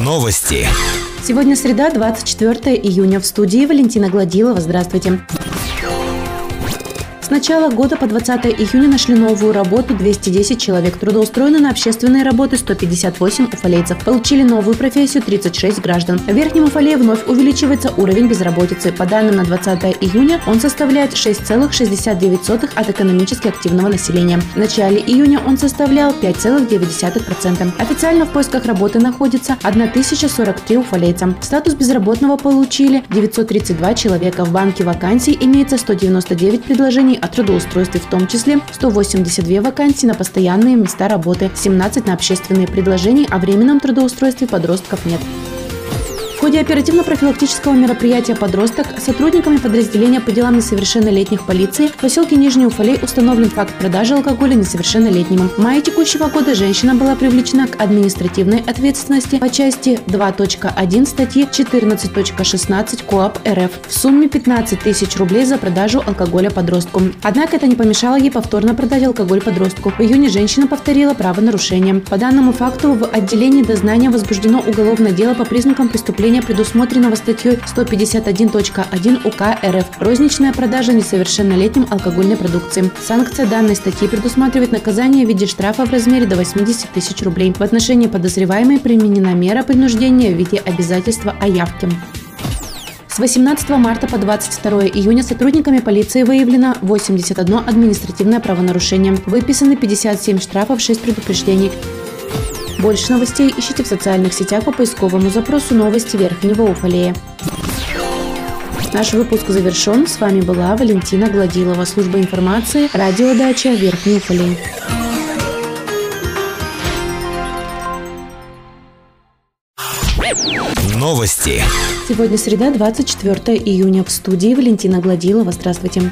Новости. Сегодня среда, 24 июня. В студии Валентина Гладилова. Здравствуйте. Начала года по 20 июня нашли новую работу 210 человек. Трудоустроены на общественные работы 158 уфалейцев. Получили новую профессию 36 граждан. В Верхнем Уфале вновь увеличивается уровень безработицы. По данным на 20 июня он составляет 6,69 от экономически активного населения. В начале июня он составлял 5,9%. Официально в поисках работы находится 1043 уфалейца. Статус безработного получили 932 человека. В банке вакансий имеется 199 предложений о трудоустройстве, в том числе 182 вакансии на постоянные места работы, 17 на общественные предложения о временном трудоустройстве подростков нет ходе оперативно-профилактического мероприятия «Подросток» сотрудниками подразделения по делам несовершеннолетних полиции в поселке Нижний Уфалей установлен факт продажи алкоголя несовершеннолетним. В мае текущего года женщина была привлечена к административной ответственности по части 2.1 статьи 14.16 КОАП РФ в сумме 15 тысяч рублей за продажу алкоголя подростку. Однако это не помешало ей повторно продать алкоголь подростку. В июне женщина повторила правонарушение. По данному факту в отделении дознания возбуждено уголовное дело по признакам преступления преступления, предусмотренного статьей 151.1 УК РФ «Розничная продажа несовершеннолетним алкогольной продукции». Санкция данной статьи предусматривает наказание в виде штрафа в размере до 80 тысяч рублей. В отношении подозреваемой применена мера принуждения в виде обязательства о явке. С 18 марта по 22 июня сотрудниками полиции выявлено 81 административное правонарушение. Выписаны 57 штрафов, 6 предупреждений. Больше новостей ищите в социальных сетях по поисковому запросу «Новости Верхнего Уфалея». Наш выпуск завершен. С вами была Валентина Гладилова, служба информации, радиодача Верхний Уфалей. Новости. Сегодня среда, 24 июня. В студии Валентина Гладилова. Здравствуйте.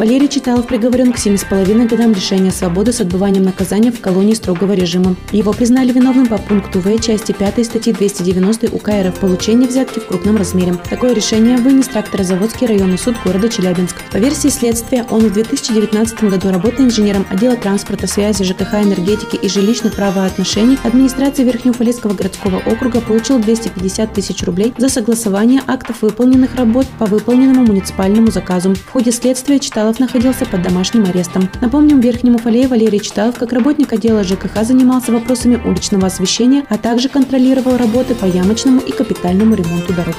Валерий Читалов приговорен к 7,5 годам лишения свободы с отбыванием наказания в колонии строгого режима. Его признали виновным по пункту В части 5 статьи 290 УК РФ получение взятки в крупном размере. Такое решение вынес тракторозаводский районный суд города Челябинск. По версии следствия, он в 2019 году работал инженером отдела транспорта, связи, ЖКХ, энергетики и жилищных правоотношений администрации Верхнеуфалейского городского округа получил 250 тысяч рублей за согласование актов выполненных работ по выполненному муниципальному заказу. В ходе следствия Читалов Читалов находился под домашним арестом. Напомним, в Верхнем Уфалее Валерий Читалов как работник отдела ЖКХ занимался вопросами уличного освещения, а также контролировал работы по ямочному и капитальному ремонту дорог.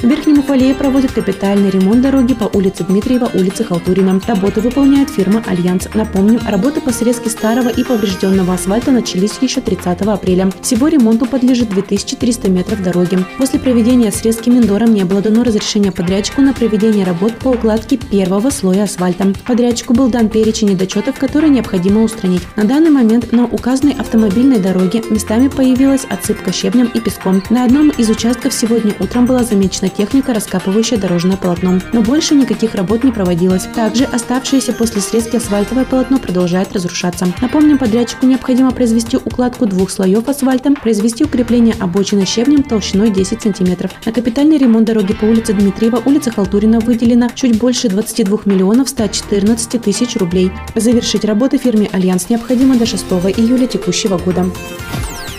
В Верхнем Уфалее проводят капитальный ремонт дороги по улице Дмитриева, улице Халтурина. Работы выполняет фирма «Альянс». Напомним, работы по срезке старого и поврежденного асфальта начались еще 30 апреля. Всего ремонту подлежит 2300 метров дороги. После проведения срезки Миндором не было дано разрешения подрядчику на проведение работ по укладке первого слоя асфальта. Подрядчику был дан перечень недочетов, которые необходимо устранить. На данный момент на указанной автомобильной дороге местами появилась отсыпка щебнем и песком. На одном из участков сегодня утром была замечена техника, раскапывающая дорожное полотно. Но больше никаких работ не проводилось. Также оставшееся после срезки асфальтовое полотно продолжает разрушаться. Напомним, подрядчику необходимо произвести укладку двух слоев асфальта, произвести укрепление обочины щебнем толщиной 10 см. На капитальный ремонт дороги по улице Дмитриева, улица Халтурина выделено чуть больше 22 миллионов 114 тысяч рублей. Завершить работы фирме «Альянс» необходимо до 6 июля текущего года.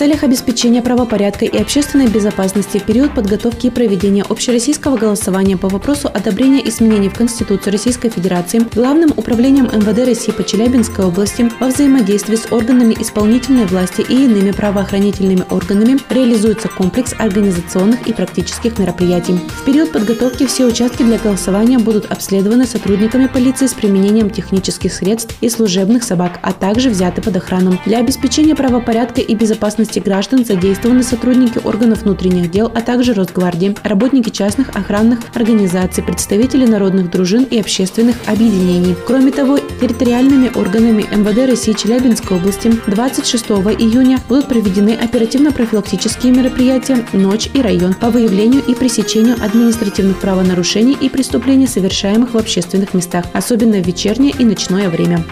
целях обеспечения правопорядка и общественной безопасности в период подготовки и проведения общероссийского голосования по вопросу одобрения изменений в Конституцию Российской Федерации Главным управлением МВД России по Челябинской области во взаимодействии с органами исполнительной власти и иными правоохранительными органами реализуется комплекс организационных и практических мероприятий. В период подготовки все участки для голосования будут обследованы сотрудниками полиции с применением технических средств и служебных собак, а также взяты под охрану. Для обеспечения правопорядка и безопасности безопасности граждан задействованы сотрудники органов внутренних дел, а также Росгвардии, работники частных охранных организаций, представители народных дружин и общественных объединений. Кроме того, территориальными органами МВД России Челябинской области 26 июня будут проведены оперативно-профилактические мероприятия «Ночь и район» по выявлению и пресечению административных правонарушений и преступлений, совершаемых в общественных местах, особенно в вечернее и ночное время.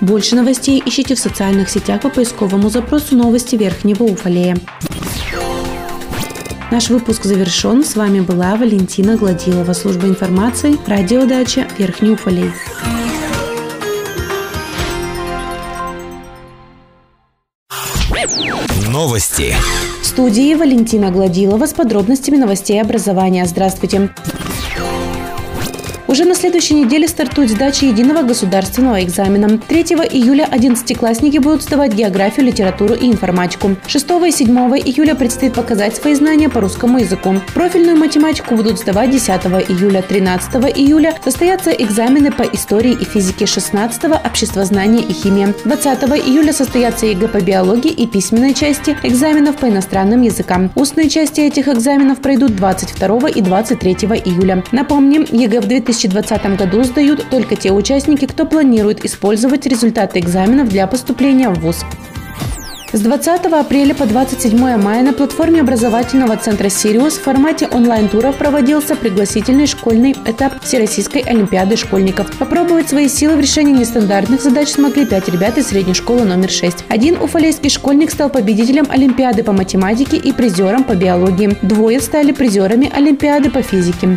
Больше новостей ищите в социальных сетях по поисковому запросу «Новости Верхнего Уфалея». Наш выпуск завершен. С вами была Валентина Гладилова, служба информации, радиодача Верхний Уфалей. Новости. В студии Валентина Гладилова с подробностями новостей образования. Здравствуйте. Уже на следующей неделе стартует сдача единого государственного экзамена. 3 июля одиннадцатиклассники будут сдавать географию, литературу и информатику. 6 и 7 июля предстоит показать свои знания по русскому языку. Профильную математику будут сдавать 10 июля. 13 июля состоятся экзамены по истории и физике. 16 – обществознание и химия. 20 июля состоятся ЕГЭ по биологии и письменной части экзаменов по иностранным языкам. Устные части этих экзаменов пройдут 22 и 23 июля. Напомним, ЕГЭ в 2000 2020 году сдают только те участники, кто планирует использовать результаты экзаменов для поступления в ВУЗ. С 20 апреля по 27 мая на платформе образовательного центра «Сириус» в формате онлайн-туров проводился пригласительный школьный этап Всероссийской Олимпиады школьников. Попробовать свои силы в решении нестандартных задач смогли пять ребят из средней школы номер 6. Один уфалейский школьник стал победителем Олимпиады по математике и призером по биологии. Двое стали призерами Олимпиады по физике.